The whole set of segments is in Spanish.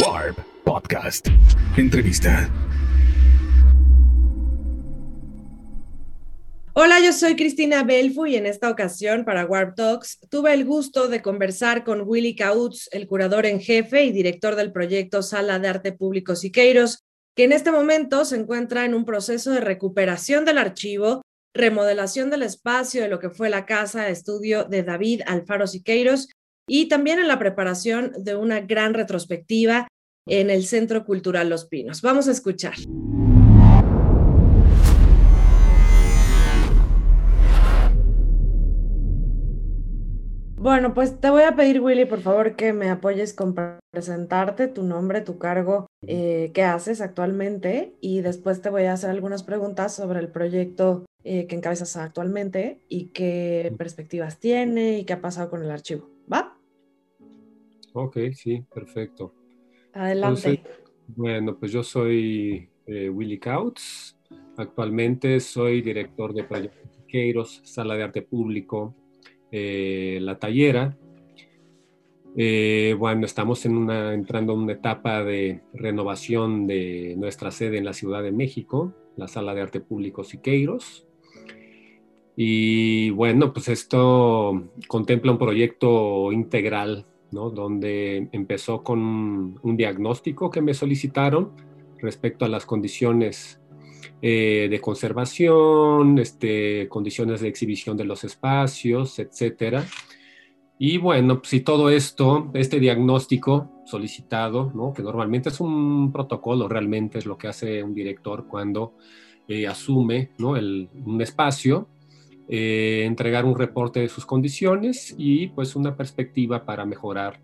Warp Podcast. Entrevista. Hola, yo soy Cristina Belfu y en esta ocasión para Warp Talks tuve el gusto de conversar con Willy Kautz, el curador en jefe y director del proyecto Sala de Arte Público Siqueiros, que en este momento se encuentra en un proceso de recuperación del archivo, remodelación del espacio de lo que fue la casa de estudio de David Alfaro Siqueiros y también en la preparación de una gran retrospectiva en el Centro Cultural Los Pinos. Vamos a escuchar. Bueno, pues te voy a pedir, Willy, por favor, que me apoyes con presentarte tu nombre, tu cargo, eh, qué haces actualmente y después te voy a hacer algunas preguntas sobre el proyecto eh, que encabezas actualmente y qué perspectivas tiene y qué ha pasado con el archivo. Ok, sí, perfecto. Adelante. bueno, pues yo soy eh, Willy Kautz. Actualmente soy director de Proyectos Siqueiros, Sala de Arte Público, eh, La Tallera. Eh, bueno, estamos en una, entrando en una etapa de renovación de nuestra sede en la Ciudad de México, la Sala de Arte Público Siqueiros. Y bueno, pues esto contempla un proyecto integral donde empezó con un diagnóstico que me solicitaron respecto a las condiciones eh, de conservación, este, condiciones de exhibición de los espacios, etcétera. Y bueno, si todo esto, este diagnóstico solicitado, que normalmente es un protocolo, realmente es lo que hace un director cuando eh, asume un espacio, eh, entregar un reporte de sus condiciones y pues una perspectiva para mejorar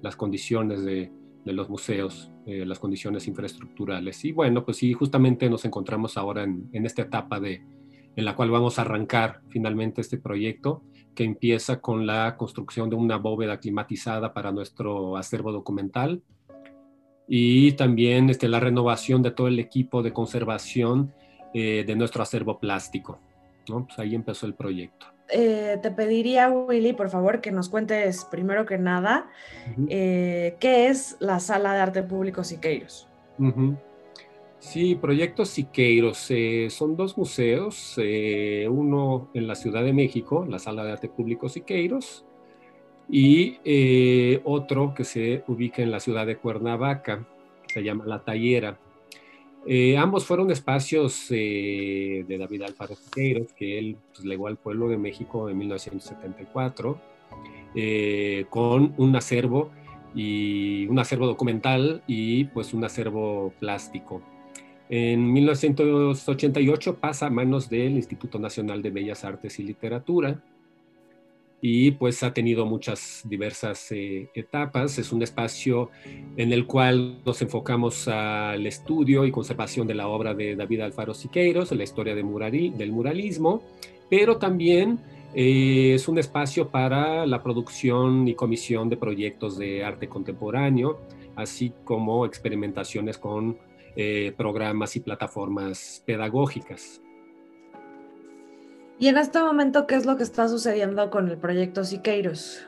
las condiciones de, los museos, eh, las condiciones infraestructurales. Y bueno, pues sí, justamente nos encontramos ahora en, esta etapa de, en la cual vamos a arrancar finalmente este proyecto que empieza con la construcción de una bóveda climatizada para nuestro acervo documental y también este, la renovación de todo el equipo de conservación eh, de nuestro acervo plástico. Pues ahí empezó el proyecto. Eh, te pediría, Willy, por favor, que nos cuentes primero que nada eh, qué es la Sala de Arte Público Siqueiros. Sí, Proyecto Siqueiros. Eh, son dos museos, uno en la Ciudad de México, la Sala de Arte Público Siqueiros, y otro que se ubica en la ciudad de Cuernavaca, se llama La Tallera. Eh, ambos fueron espacios eh, de David Alfaro Siqueiros, que él pues, legó al pueblo de México en 1974, eh, con un acervo y un acervo documental y pues un acervo plástico. En 1988 pasa a manos del Instituto Nacional de Bellas Artes y Literatura, y pues ha tenido muchas diversas eh, etapas. Es un espacio en el cual nos enfocamos al estudio y conservación de la obra de David Alfaro Siqueiros, la historia del muralismo, pero también eh, es un espacio para la producción y comisión de proyectos de arte contemporáneo, así como experimentaciones con eh, programas y plataformas pedagógicas. Y en este momento, ¿qué es lo que está sucediendo con el proyecto Siqueiros?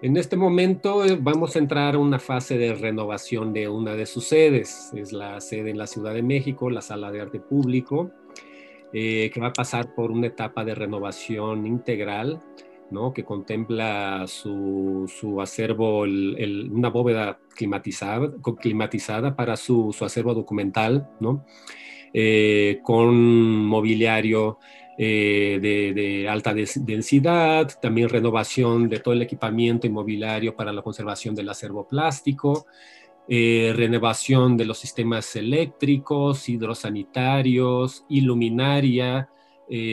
En este momento eh, vamos a entrar a una fase de renovación de una de sus sedes. Es la sede en la Ciudad de México, la Sala de Arte Público, eh, que va a pasar por una etapa de renovación integral, ¿no? que contempla su, su acervo, una bóveda climatizada, climatizada para su, su acervo documental, ¿no? Eh, con mobiliario eh, de, alta densidad, también renovación de todo el equipamiento inmobiliario para la conservación del acervo plástico, eh, renovación de los sistemas eléctricos, hidrosanitarios, iluminaria,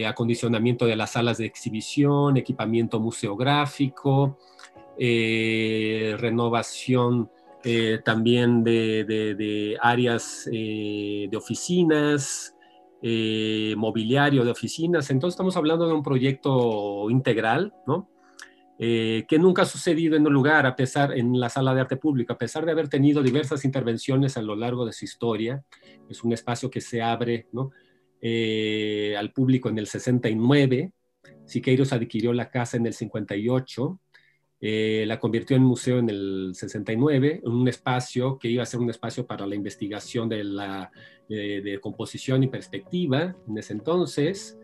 acondicionamiento de las salas de exhibición, equipamiento museográfico, renovación eh, también de, áreas eh, de oficinas, eh, mobiliario de oficinas. Entonces estamos hablando de un proyecto integral, ¿no? que nunca ha sucedido en un lugar, a pesar, en la sala de arte pública, a pesar de haber tenido diversas intervenciones a lo largo de su historia. Es un espacio que se abre ¿no? al público en el 69. Siqueiros adquirió la casa en el 58 eh, la convirtió en museo en el 69, en un espacio que iba a ser un espacio para la investigación de la de composición y perspectiva en ese entonces.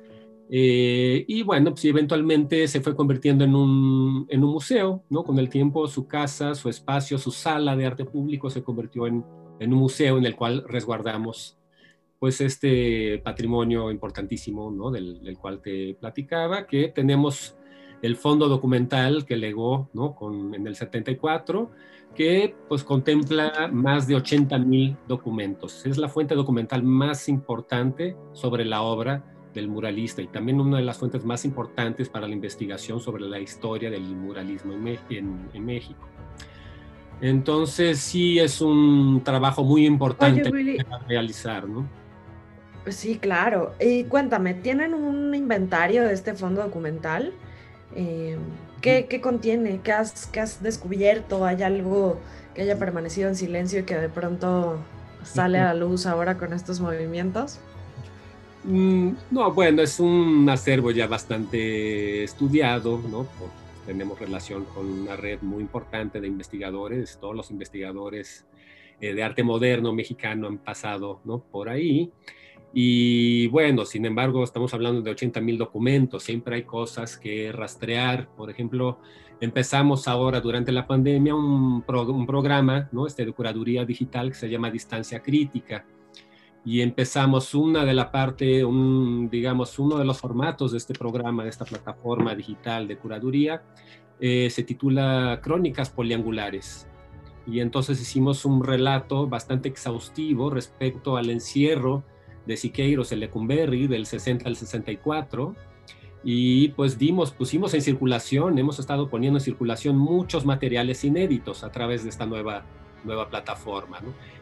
Eh, y bueno, pues eventualmente se fue convirtiendo en un, en un, museo, ¿no? Con el tiempo su casa, su espacio, su sala de arte público se convirtió en, en un museo en el cual resguardamos pues este patrimonio importantísimo, ¿no? Del, del cual te platicaba, que tenemos el fondo documental que legó ¿no? Con, en el 74, que pues contempla más de 80 mil documentos. Es la fuente documental más importante sobre la obra del muralista y también una de las fuentes más importantes para la investigación sobre la historia del muralismo en, en, México. Entonces sí es un trabajo muy importante para realizar, ¿no? Sí, claro. Y cuéntame, ¿tienen un inventario de este fondo documental? Eh, ¿qué, contiene? ¿Qué has, has descubierto? ¿Hay algo que haya permanecido en silencio y que de pronto sale a la luz ahora con estos movimientos? Mm, no, bueno, es un acervo ya bastante estudiado, ¿no? tenemos relación con una red muy importante de investigadores, todos los investigadores eh, de arte moderno mexicano han pasado, ¿no? Por ahí. Y bueno, sin embargo, estamos hablando de 80 mil documentos, siempre hay cosas que rastrear. Por ejemplo, empezamos ahora durante la pandemia un, un programa ¿no? este de curaduría digital que se llama Distancia Crítica. Y empezamos una de la parte, un, digamos, uno de los formatos de este programa, de esta plataforma digital de curaduría, eh, se titula Crónicas Poliangulares. Y entonces hicimos un relato bastante exhaustivo respecto al encierro de Siqueiros, el Lecumberri, del 60 al 64, y pues dimos, pusimos en circulación, hemos estado poniendo en circulación muchos materiales inéditos a través de esta nueva, nueva plataforma.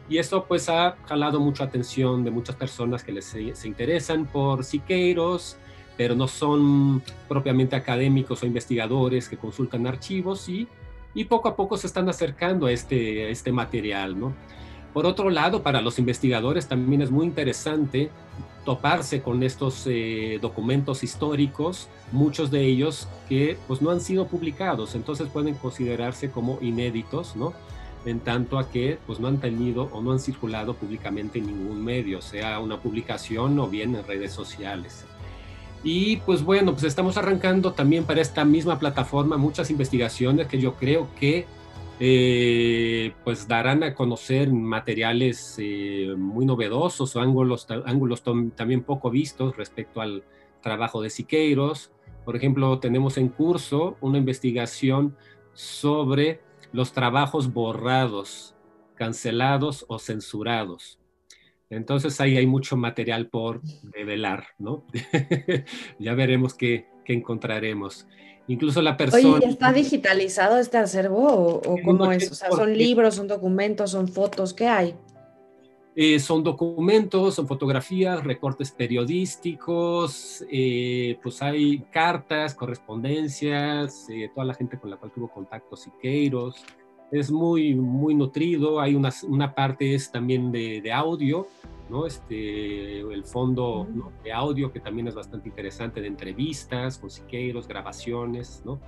Y esto pues ha jalado mucha atención de muchas personas que les, se, interesan por Siqueiros, pero no son propiamente académicos o investigadores que consultan archivos y, y poco a poco se están acercando a este, a este material. ¿no? Por otro lado, para los investigadores también es muy interesante toparse con estos eh, documentos históricos, muchos de ellos que pues no han sido publicados, entonces pueden considerarse como inéditos, ¿no? En tanto a que pues no han tenido o no han circulado públicamente en ningún medio, sea una publicación o bien en redes sociales. Y pues bueno, pues estamos arrancando también para esta misma plataforma muchas investigaciones que yo creo que eh, pues darán a conocer materiales eh, muy novedosos o ángulos, ángulos también poco vistos respecto al trabajo de Siqueiros. Por ejemplo, tenemos en curso una investigación sobre los trabajos borrados, cancelados o censurados. Entonces ahí hay mucho material por develar, ¿no? ya veremos qué, qué encontraremos. Incluso la persona... Oye, ¿está digitalizado este acervo o, cómo es? O sea, ¿son libros, son documentos, son fotos? ¿Qué hay? Eh, son documentos, son fotografías, recortes periodísticos, eh, pues hay cartas, correspondencias, eh, toda la gente con la cual tuvo contacto, Siqueiros. Es muy, muy nutrido. Hay una, una parte es también de, de audio, ¿no? Este, el fondo de audio que también es bastante interesante, de entrevistas con Siqueiros, grabaciones, ¿no?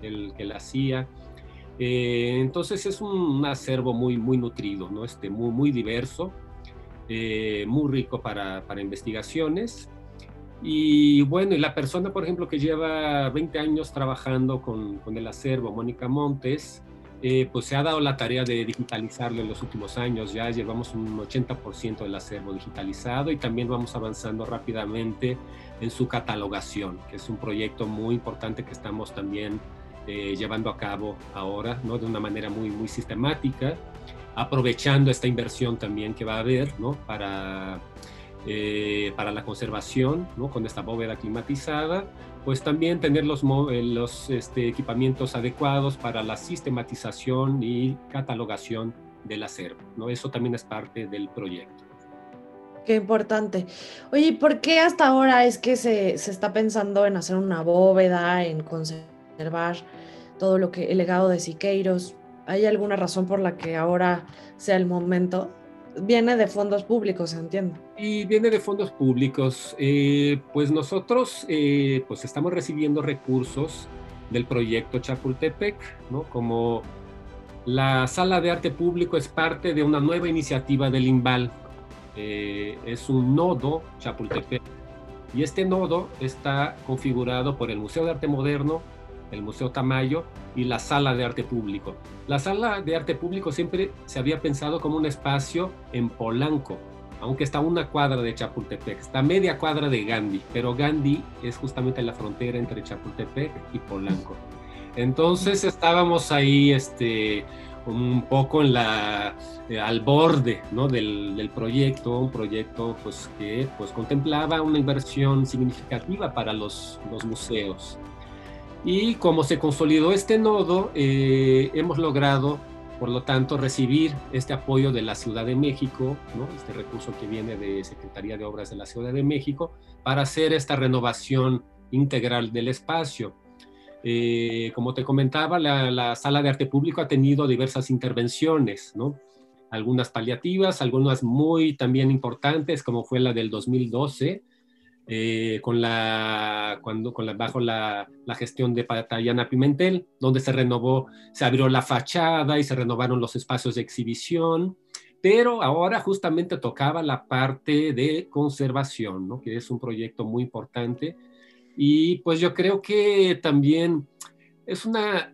El que la hacía. Eh, entonces es un, acervo muy, muy nutrido, ¿no? Este, muy, muy diverso, eh, muy rico para, para investigaciones. Y bueno, y la persona, por ejemplo, que lleva 20 años trabajando con, con el acervo, Mónica Montes, eh, pues se ha dado la tarea de digitalizarlo en los últimos años. Ya llevamos un 80% del acervo digitalizado y también vamos avanzando rápidamente en su catalogación, que es un proyecto muy importante que estamos también eh, llevando a cabo ahora, ¿no? De una manera muy, muy sistemática, aprovechando esta inversión también que va a haber, ¿no? Para, eh, para la conservación, ¿no? Con esta bóveda climatizada, pues también tener los, eh, los este, equipamientos adecuados para la sistematización y catalogación del acervo. ¿no? Eso también es parte del proyecto. Qué importante. Oye, ¿por qué hasta ahora es que se, se, está pensando en hacer una bóveda, en conservar todo lo que el legado de Siqueiros? ¿Hay alguna razón por la que ahora sea el momento? Viene de fondos públicos, entiendo. Y viene de fondos públicos. Eh, pues nosotros eh, pues estamos recibiendo recursos del proyecto Chapultepec, ¿no? Como la sala de arte público es parte de una nueva iniciativa del INVAL, eh, es un nodo Chapultepec, y este nodo está configurado por el Museo de Arte Moderno, el Museo Tamayo y la Sala de Arte Público. La Sala de Arte Público siempre se había pensado como un espacio en Polanco, aunque está una cuadra de Chapultepec, está media cuadra de Gandhi, pero Gandhi es justamente la frontera entre Chapultepec y Polanco. Entonces estábamos ahí este, un poco en la, eh, al borde ¿no? del, del, proyecto, un proyecto pues, que pues, contemplaba una inversión significativa para los, los museos. Y como se consolidó este nodo, eh, hemos logrado, por lo tanto, recibir este apoyo de la Ciudad de México, este recurso que viene de Secretaría de Obras de la Ciudad de México, para hacer esta renovación integral del espacio. Eh, como te comentaba, la, la, Sala de Arte Público ha tenido diversas intervenciones, algunas paliativas, algunas muy también importantes, como fue la del 2012, eh, con la, cuando, con la, bajo la, la, gestión de Tayana Pimentel, donde se renovó, se abrió la fachada y se renovaron los espacios de exhibición, pero ahora justamente tocaba la parte de conservación, ¿no? que es un proyecto muy importante. Y pues yo creo que también es una,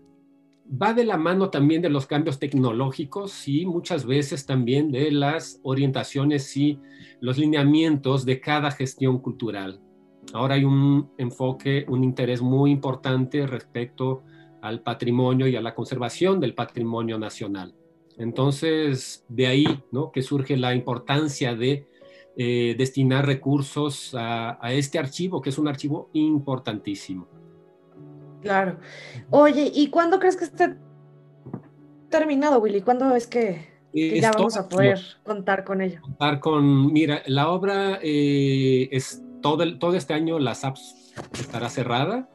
va de la mano también de los cambios tecnológicos y muchas veces también de las orientaciones y los lineamientos de cada gestión cultural. Ahora hay un enfoque, un interés muy importante respecto al patrimonio y a la conservación del patrimonio nacional. Entonces, de ahí ¿no? que surge la importancia de eh, destinar recursos a, a este archivo, que es un archivo importantísimo. Claro. Oye, ¿y cuándo crees que esté terminado, Willy? ¿Cuándo es que, que ya vamos a poder contar con ello? Contar con, mira, la obra eh, es todo, el, todo este año, la SAPS estará cerrada.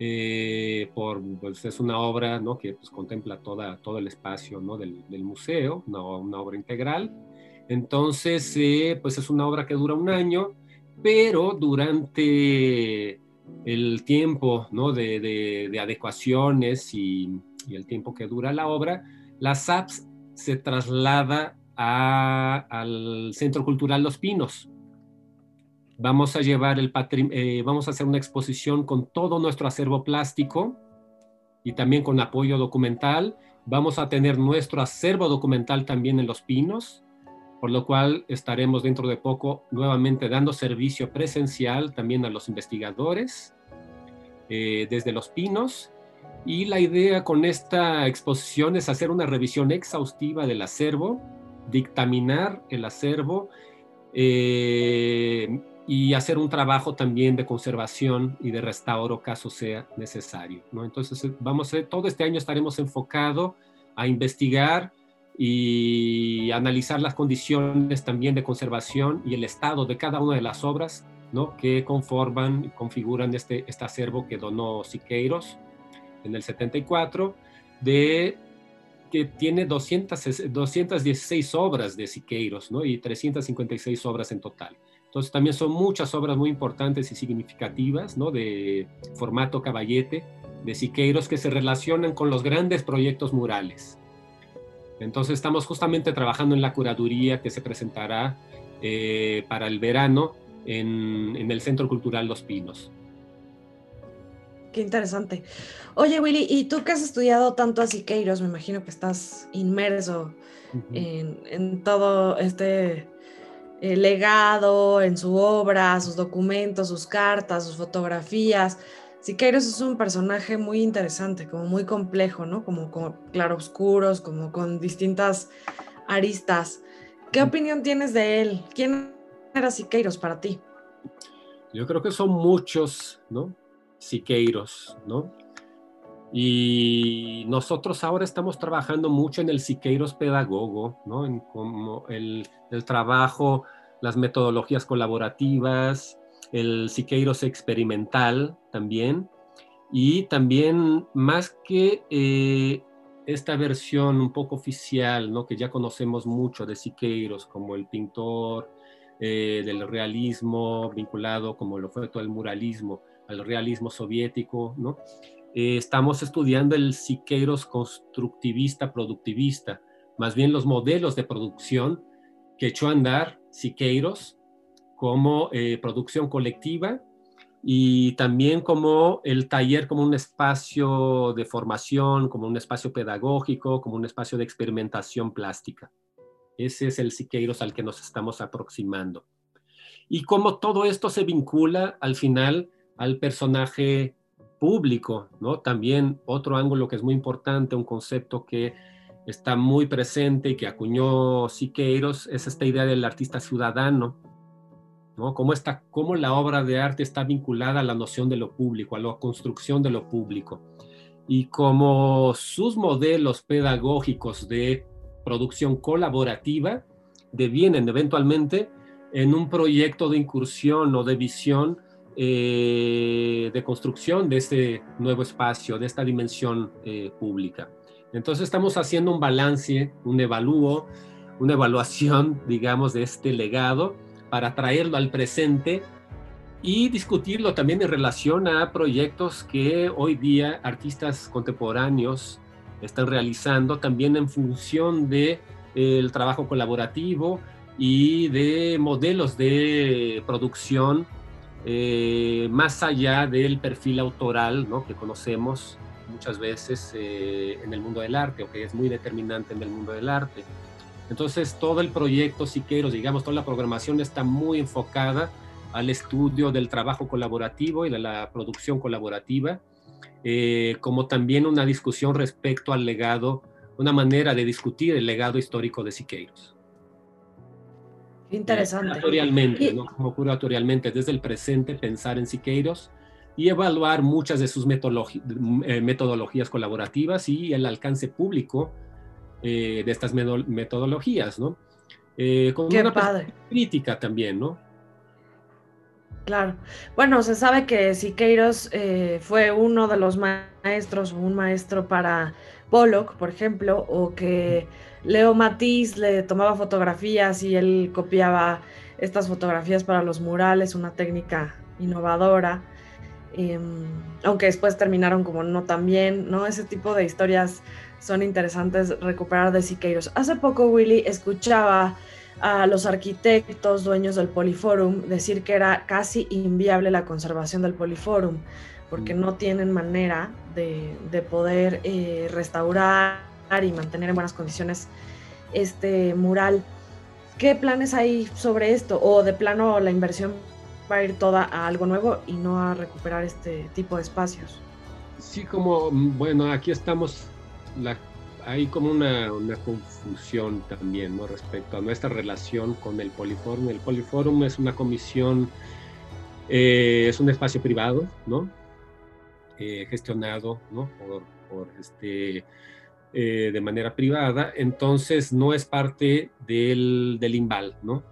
Eh, por, pues es una obra ¿no? que pues, contempla toda, todo el espacio ¿no? del, del, museo, una, una, obra integral. Entonces, eh, pues es una obra que dura un año, pero durante el tiempo ¿no? de, de, de adecuaciones y, el tiempo que dura la obra, la SAPS se traslada al Centro Cultural Los Pinos. Vamos a llevar el eh, vamos a hacer una exposición con todo nuestro acervo plástico y también con apoyo documental. Vamos a tener nuestro acervo documental también en Los Pinos por lo cual estaremos dentro de poco nuevamente dando servicio presencial también a los investigadores eh, desde Los Pinos. Y la idea con esta exposición es hacer una revisión exhaustiva del acervo, dictaminar el acervo eh, y hacer un trabajo también de conservación y de restauro caso sea necesario. Entonces, vamos a, todo este año estaremos enfocado a investigar y analizar las condiciones también de conservación y el estado de cada una de las obras ¿no? que conforman y configuran este, este acervo que donó Siqueiros en el 74, de, que tiene 200, 216 obras de Siqueiros ¿no? y 356 obras en total. Entonces también son muchas obras muy importantes y significativas ¿no? de formato caballete de Siqueiros que se relacionan con los grandes proyectos murales. Entonces estamos justamente trabajando en la curaduría que se presentará eh, para el verano en, en, el Centro Cultural Los Pinos. Qué interesante. Oye, Willy, ¿y tú que has estudiado tanto a Siqueiros, me imagino que estás inmerso uh -huh. en, en, todo este eh, legado, en su obra, sus documentos, sus cartas, sus fotografías. Siqueiros es un personaje muy interesante, como muy complejo, ¿no? Como, como claroscuros, como con distintas aristas. ¿Qué opinión tienes de él? ¿Quién era Siqueiros para ti? Yo creo que son muchos, ¿no? Siqueiros, ¿no? Y nosotros ahora estamos trabajando mucho en el Siqueiros pedagogo, ¿no? En como el, el trabajo, las metodologías colaborativas, el Siqueiros experimental también, y también más que eh, esta versión un poco oficial, ¿no? que ya conocemos mucho de Siqueiros como el pintor eh, del realismo vinculado como lo fue todo el muralismo al realismo soviético, ¿no? eh, estamos estudiando el Siqueiros constructivista, productivista, más bien los modelos de producción que echó a andar Siqueiros como eh, producción colectiva y también como el taller como un espacio de formación, como un espacio pedagógico, como un espacio de experimentación plástica. Ese es el Siqueiros al que nos estamos aproximando. Y como todo esto se vincula al final al personaje público, ¿no? También otro ángulo que es muy importante, un concepto que está muy presente y que acuñó Siqueiros es esta idea del artista ciudadano, ¿no? Cómo, está, cómo la obra de arte está vinculada a la noción de lo público, a la construcción de lo público. Y como sus modelos pedagógicos de producción colaborativa devienen eventualmente en un proyecto de incursión o de visión eh, de construcción de este nuevo espacio, de esta dimensión eh, pública. Entonces estamos haciendo un balance, un evalúo, una evaluación, digamos, de este legado para traerlo al presente y discutirlo también en relación a proyectos que hoy día artistas contemporáneos están realizando también en función de el trabajo colaborativo y de modelos de producción eh, más allá del perfil autoral que conocemos muchas veces eh, en el mundo del arte o que es muy determinante en el mundo del arte. Entonces todo el proyecto Siqueros, digamos, toda la programación está muy enfocada al estudio del trabajo colaborativo y de la producción colaborativa, eh, como también una discusión respecto al legado, una manera de discutir el legado histórico de Siqueiros. Interesante. Curatorialmente, ¿no? Como curatorialmente, desde el presente, pensar en Siqueiros y evaluar muchas de sus eh, metodologías colaborativas y el alcance público eh, de estas metodologías, ¿no? Eh, con Qué una padre. crítica también, ¿no? Claro. Bueno, se sabe que Siqueiros fue uno de los maestros, un maestro para Pollock, por ejemplo, o que Leo Matiz le tomaba fotografías y él copiaba estas fotografías para los murales, una técnica innovadora. Em, aunque después terminaron como no tan bien, ¿no? Ese tipo de historias son interesantes recuperar de Siqueiros. Hace poco, Willy, escuchaba a los arquitectos dueños del Poliforum decir que era casi inviable la conservación del Poliforum, porque mm. no tienen manera de, poder eh, restaurar y mantener en buenas condiciones este mural. ¿Qué planes hay sobre esto? ¿O de plano la inversión va a ir toda a algo nuevo y no a recuperar este tipo de espacios? Sí, como, mm, bueno, aquí estamos, hay como una, confusión también ¿no? respecto a nuestra relación con el Poliforum. El Poliforum es una comisión, eh, es un espacio privado, ¿no? Eh, gestionado ¿no? por, este, eh, de manera privada, entonces no es parte del, del IMBAL, ¿no?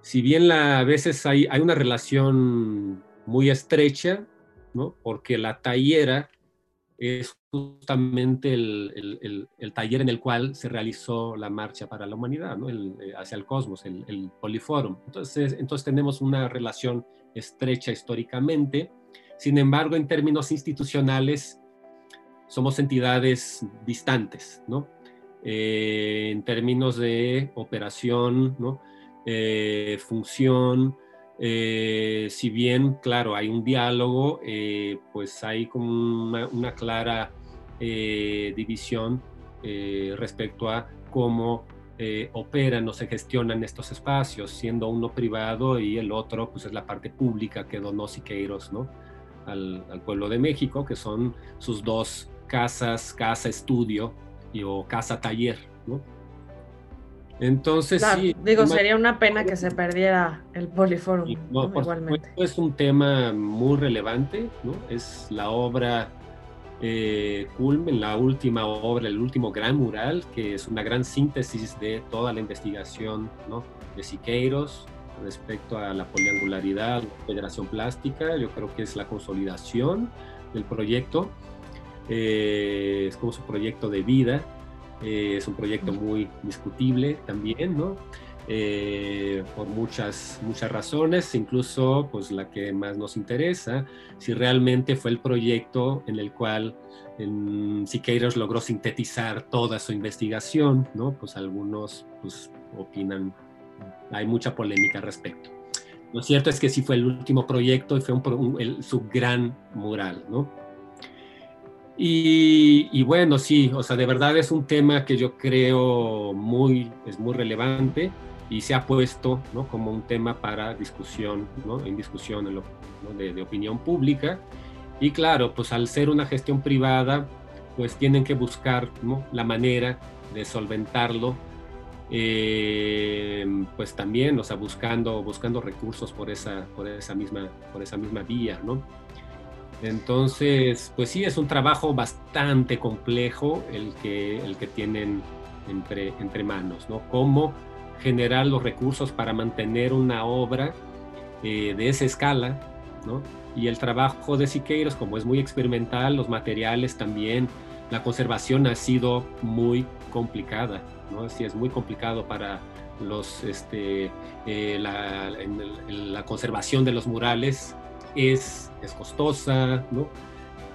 Si bien a veces hay, hay, una relación muy estrecha, ¿no? Porque la tallera es justamente el, el, el, taller en el cual se realizó la marcha para la humanidad, ¿no? Eh, hacia el cosmos, el, Poliforum. Entonces, entonces tenemos una relación estrecha históricamente. Sin embargo, en términos institucionales, somos entidades distantes, ¿no? Eh, en términos de operación, ¿no? Eh, función, eh, si bien, claro, hay un diálogo, pues hay como una, clara división respecto a cómo operan o se gestionan estos espacios, siendo uno privado y el otro, pues es la parte pública que donó Siqueiros, ¿no? Al, al pueblo de México, que son sus dos casas, casa estudio y, o casa taller, ¿no? Entonces, sí. Digo, sería una pena que se perdiera el Poliforum, igualmente. Es un tema muy relevante, ¿no? Es la obra eh, Culmen, la última obra, el último gran mural, que es una gran síntesis de toda la investigación, ¿no? De Siqueiros respecto a la poliangularidad, la federación plástica. Yo creo que es la consolidación del proyecto eh, es como su proyecto de vida, eh, es un proyecto muy discutible también, ¿no? eh, por muchas, muchas razones, incluso pues la que más nos interesa, si realmente fue el proyecto en el cual en Siqueiros logró sintetizar toda su investigación, ¿no? Pues algunos pues, opinan, hay mucha polémica al respecto. Lo cierto es que sí fue el último proyecto y fue un, su gran mural, ¿no? Y, y, bueno, sí, o sea, de verdad es un tema que yo creo muy, es muy relevante y se ha puesto ¿no? como un tema para discusión, ¿no? en discusión en lo, de, de, opinión pública. Y claro, pues al ser una gestión privada, pues tienen que buscar ¿no? la manera de solventarlo eh, pues también, o sea, buscando, buscando recursos por esa, por esa, misma, por esa misma vía, ¿no? Entonces, pues sí, es un trabajo bastante complejo el que, el que tienen entre, entre manos, ¿no? Cómo generar los recursos para mantener una obra eh, de esa escala, ¿no? Y el trabajo de Siqueiros, como es muy experimental, los materiales también, la conservación ha sido muy complicada. ¿no? es muy complicado para los, este, eh, la, conservación de los murales es, es costosa, ¿no?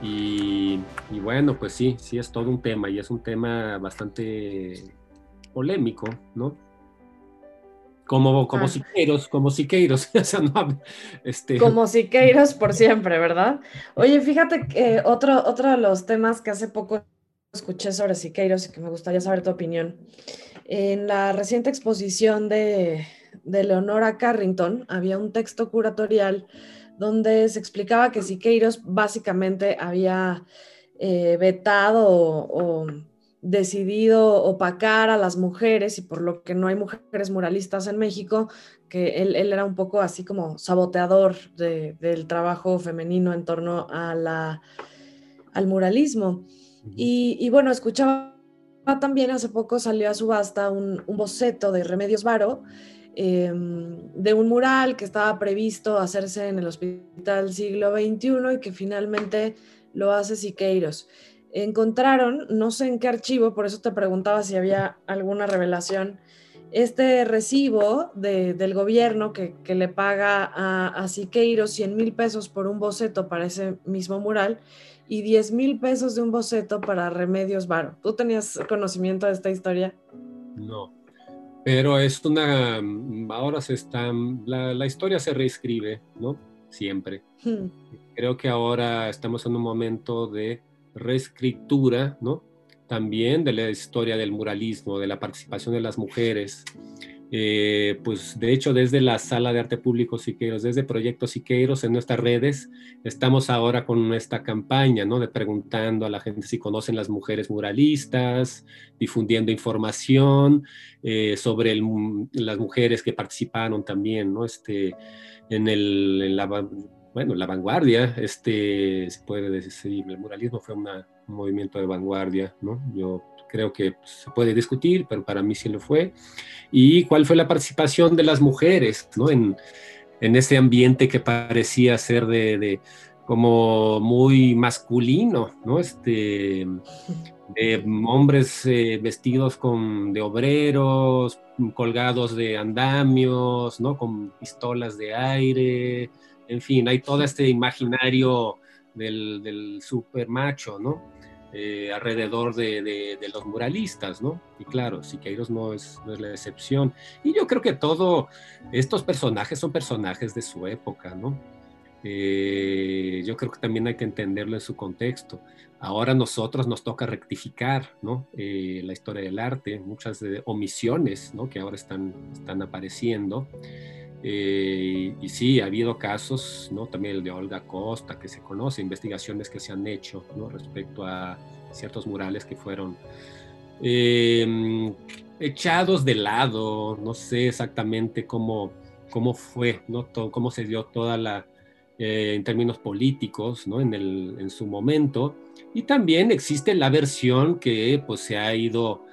Y, bueno, pues sí, sí es todo un tema y es un tema bastante polémico, ¿no? Como, como ah. Siqueiros, como Siqueiros. este... Como Siqueiros por siempre, ¿verdad? Oye, fíjate que otro, otro de los temas que hace poco escuché sobre Siqueiros y que me gustaría saber tu opinión. En la reciente exposición de, de Leonora Carrington había un texto curatorial donde se explicaba que Siqueiros básicamente había eh, vetado o, decidido opacar a las mujeres y por lo que no hay mujeres muralistas en México, que él, era un poco así como saboteador del trabajo femenino en torno a la, al muralismo. Y, bueno, escuchaba también hace poco salió a subasta un, un boceto de Remedios Varo em, de un mural que estaba previsto hacerse en el Hospital Siglo XXI y que finalmente lo hace Siqueiros. Encontraron, no sé en qué archivo, por eso te preguntaba si había alguna revelación, este recibo del gobierno que, le paga a, a Siqueiros 100 mil pesos por un boceto para ese mismo mural y 10 mil pesos de un boceto para Remedios Varo. ¿Tú tenías conocimiento de esta historia? No, pero es una, ahora se está, la, historia se reescribe, ¿no? Siempre. Hmm. Creo que ahora estamos en un momento de reescritura, ¿no? También de la historia del muralismo, de la participación de las mujeres. Eh, pues de hecho desde la Sala de Arte Público Siqueiros, desde Proyecto Siqueiros en nuestras redes, estamos ahora con esta campaña, ¿no? De preguntando a la gente si conocen las mujeres muralistas, difundiendo información eh, sobre las mujeres que participaron también, ¿no? Este, en, el, la, bueno, la vanguardia, este, se puede decir, el muralismo fue un movimiento de vanguardia, ¿no? Yo creo que se puede discutir, pero para mí sí lo fue. Y cuál fue la participación de las mujeres ¿no? en, en ese ambiente que parecía ser de, como muy masculino, ¿no? Este, de hombres eh, vestidos con, de obreros, colgados de andamios, ¿no? Con pistolas de aire, en fin, hay todo este imaginario del, del super macho, ¿no? Eh, alrededor de, los muralistas, ¿no? Y claro, Siqueiros no es, no es la excepción. Y yo creo que todos estos personajes son personajes de su época, ¿no? Eh, yo creo que también hay que entenderlo en su contexto. Ahora nosotros nos toca rectificar ¿no? Eh, la historia del arte, muchas omisiones ¿no? que ahora están, están apareciendo. Y sí, ha habido casos, ¿no? también el de Olga Costa, que se conoce, investigaciones que se han hecho ¿no? respecto a ciertos murales que fueron em, echados de lado, no sé exactamente cómo, cómo fue, ¿no? cómo se dio toda la, eh, en términos políticos, ¿no? En, el, en su momento. Y también existe la versión que pues se ha ido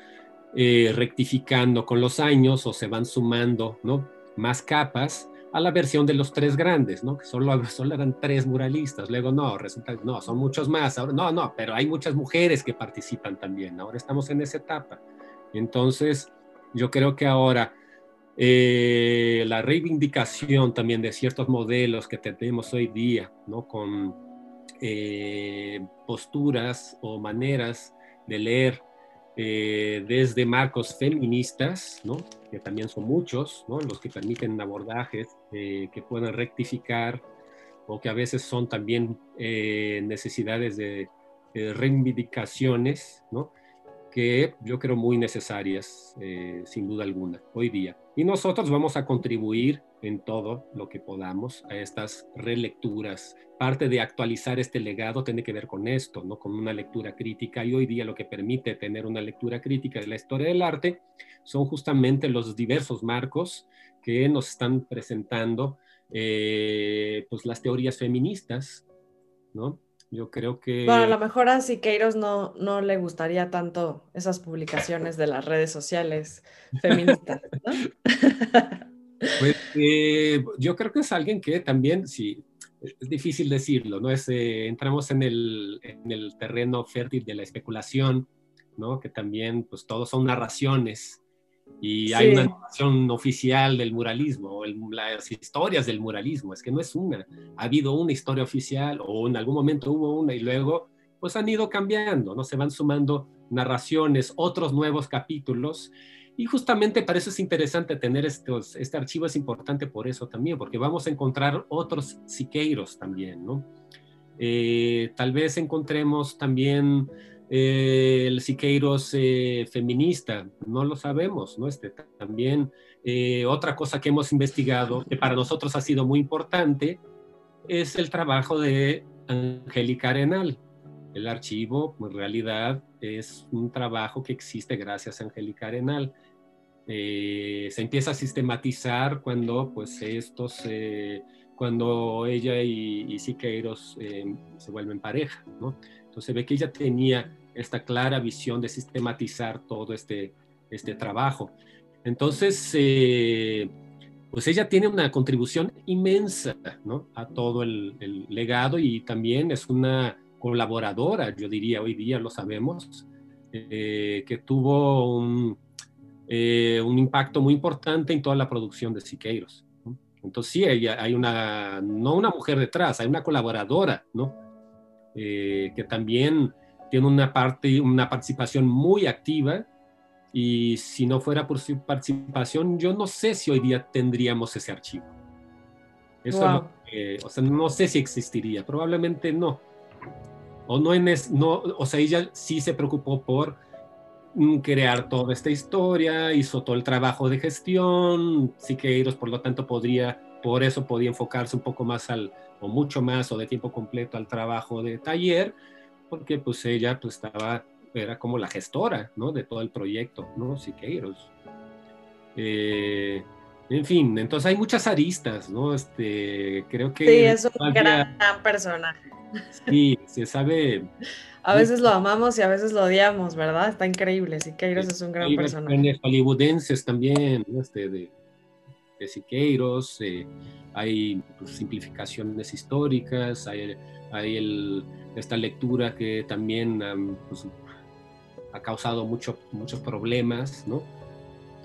eh, rectificando con los años o se van sumando, ¿no? Más capas a la versión de los tres grandes, ¿no? Que solo, solo eran tres muralistas. Luego, no, resulta, no, son muchos más. Ahora, no, no, pero hay muchas mujeres que participan también. Ahora estamos en esa etapa. Entonces, yo creo que ahora eh, la reivindicación también de ciertos modelos que tenemos hoy día, ¿no? Con eh, posturas o maneras de leer eh, desde marcos feministas, ¿no? que también son muchos, ¿no? los que permiten abordajes que puedan rectificar o que a veces son también necesidades de, de reivindicaciones, ¿no? que yo creo muy necesarias, eh, sin duda alguna, hoy día. Y nosotros vamos a contribuir en todo lo que podamos a estas relecturas. Parte de actualizar este legado tiene que ver con esto, ¿no? con una lectura crítica. Y hoy día lo que permite tener una lectura crítica de la historia del arte son justamente los diversos marcos que nos están presentando eh, pues las teorías feministas, ¿no? Yo creo que... Bueno, a lo mejor a Siqueiros no, no le gustaría tanto esas publicaciones de las redes sociales feministas, ¿no? Pues eh, yo creo que es alguien que también, sí, es difícil decirlo, ¿no? Es, eh, entramos en el, en el terreno fértil de la especulación, ¿no? Que también, pues, todos son narraciones y hay una narración oficial del muralismo, las historias del muralismo, es que no es una. Ha habido una historia oficial o en algún momento hubo una y luego pues han ido cambiando, ¿no? Se van sumando narraciones, otros nuevos capítulos. Y justamente para eso es interesante tener estos, este archivo, es importante por eso también, porque vamos a encontrar otros siqueiros también, ¿no? Eh, tal vez encontremos también eh, el Siqueiros eh, feminista, no lo sabemos, ¿no? Este, también otra cosa que hemos investigado, que para nosotros ha sido muy importante, es el trabajo de Angélica Arenal. El archivo, en realidad, es un trabajo que existe gracias a Angélica Arenal. Se empieza a sistematizar cuando, pues, estos, cuando ella y, y Siqueiros se vuelven pareja, ¿no? Entonces ve que ella tenía esta clara visión de sistematizar todo este, este trabajo. Entonces, eh, pues ella tiene una contribución inmensa ¿no? a todo el, legado y también es una colaboradora, yo diría, hoy día lo sabemos, eh, que tuvo un, eh, un, impacto muy importante en toda la producción de Siqueiros. Entonces sí, hay una, no una mujer detrás, hay una colaboradora, ¿no? que también tiene una, parte, una participación muy activa y si no fuera por su participación, yo no sé si hoy día tendríamos ese archivo. Eso no, o sea, no sé si existiría, probablemente no. O no en no, o sea, ella sí se preocupó por crear toda esta historia, hizo todo el trabajo de gestión, Siqueiros por lo tanto podría, por eso podía enfocarse un poco más al, o mucho más, o de tiempo completo al trabajo de taller, porque pues ella pues estaba, era como la gestora, ¿no? De todo el proyecto, ¿no? Siqueiros. Eh, en fin, entonces hay muchas aristas, ¿no? Este, creo que... Sí, es un gran, personaje. Sí, se sabe... A veces lo amamos y a veces lo odiamos, ¿verdad? Está increíble, Siqueiros es un gran hay personaje. hollywoodenses también, este, de, de Siqueiros, eh, hay pues, simplificaciones históricas, hay, hay el, esta lectura que también pues, ha causado mucho, muchos problemas, ¿no?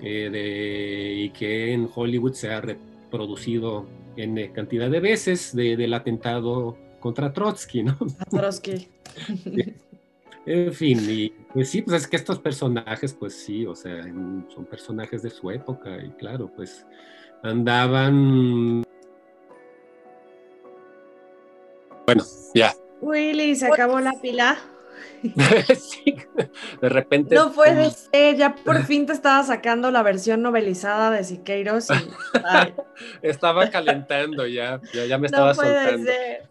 Eh, de, y que en Hollywood se ha reproducido en eh, cantidad de veces del atentado contra Trotsky, ¿no? Trotsky. En fin, y pues sí, pues es que estos personajes, pues sí, o sea, son personajes de su época y claro, pues andaban... Bueno, ya, Willy, se acabó la pila. Sí, de repente. No puede ser, ya por fin te estaba sacando la versión novelizada de Siqueiros. estaba calentando ya, ya, me estaba no puede Ser.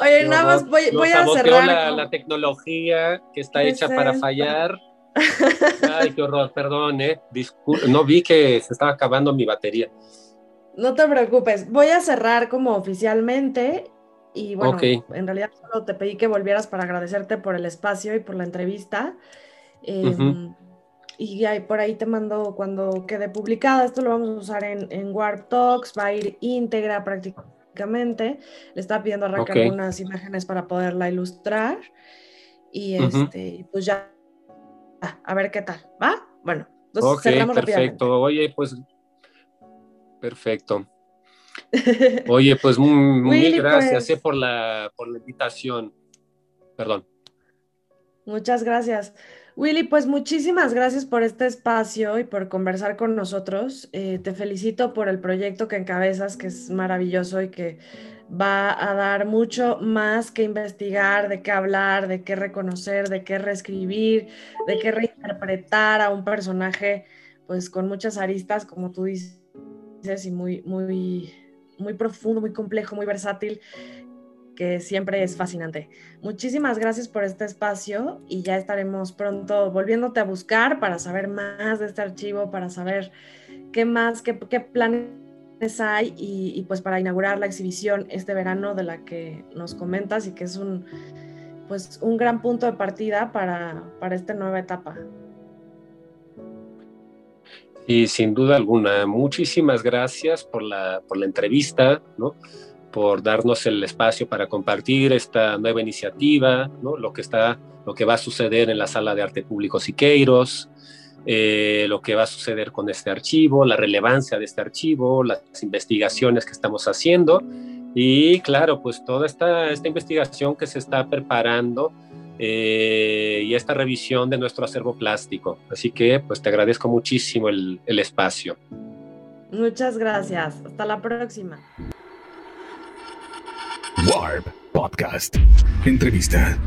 Oye, nada más voy, voy a cerrar. La, la, tecnología que está hecha para fallar. Ay, qué horror, perdón, eh. no vi que se estaba acabando mi batería. No te preocupes, voy a cerrar como oficialmente y bueno, en realidad solo te pedí que volvieras para agradecerte por el espacio y por la entrevista. Em, y ahí, por ahí te mando cuando quede publicada, esto lo vamos a usar en, en Warp Talks, va a ir íntegra prácticamente. Le estaba pidiendo a Raquel algunas imágenes para poderla ilustrar. Y este, pues ya, a ver qué tal, ¿va? Bueno, Entonces, ok, perfecto. Oye, pues, perfecto. Oye, pues mil gracias pues. eh, por, la, por la invitación. Perdón. Muchas gracias. Willy, pues muchísimas gracias por este espacio y por conversar con nosotros. Eh, te felicito por el proyecto que encabezas, que es maravilloso y que va a dar mucho más que investigar, de qué hablar, de qué reconocer, de qué reescribir, de qué reinterpretar a un personaje, pues con muchas aristas, como tú dices, y muy, muy, muy profundo, muy complejo, muy versátil que siempre es fascinante. Muchísimas gracias por este espacio y ya estaremos pronto volviéndote a buscar para saber más de este archivo, para saber qué más, qué, planes hay y, pues para inaugurar la exhibición este verano de la que nos comentas y que es un, pues un gran punto de partida para, para esta nueva etapa. Y sin duda alguna, muchísimas gracias por la, por la entrevista, ¿no? por darnos el espacio para compartir esta nueva iniciativa, ¿no? lo, que está, lo que va a suceder en la Sala de Arte Público Siqueiros, eh, lo que va a suceder con este archivo, la relevancia de este archivo, las investigaciones que estamos haciendo y claro, pues toda esta, esta investigación que se está preparando eh, y esta revisión de nuestro acervo plástico. Así que pues te agradezco muchísimo el, el espacio. Muchas gracias. Hasta la próxima. Warp Podcast. Entrevista.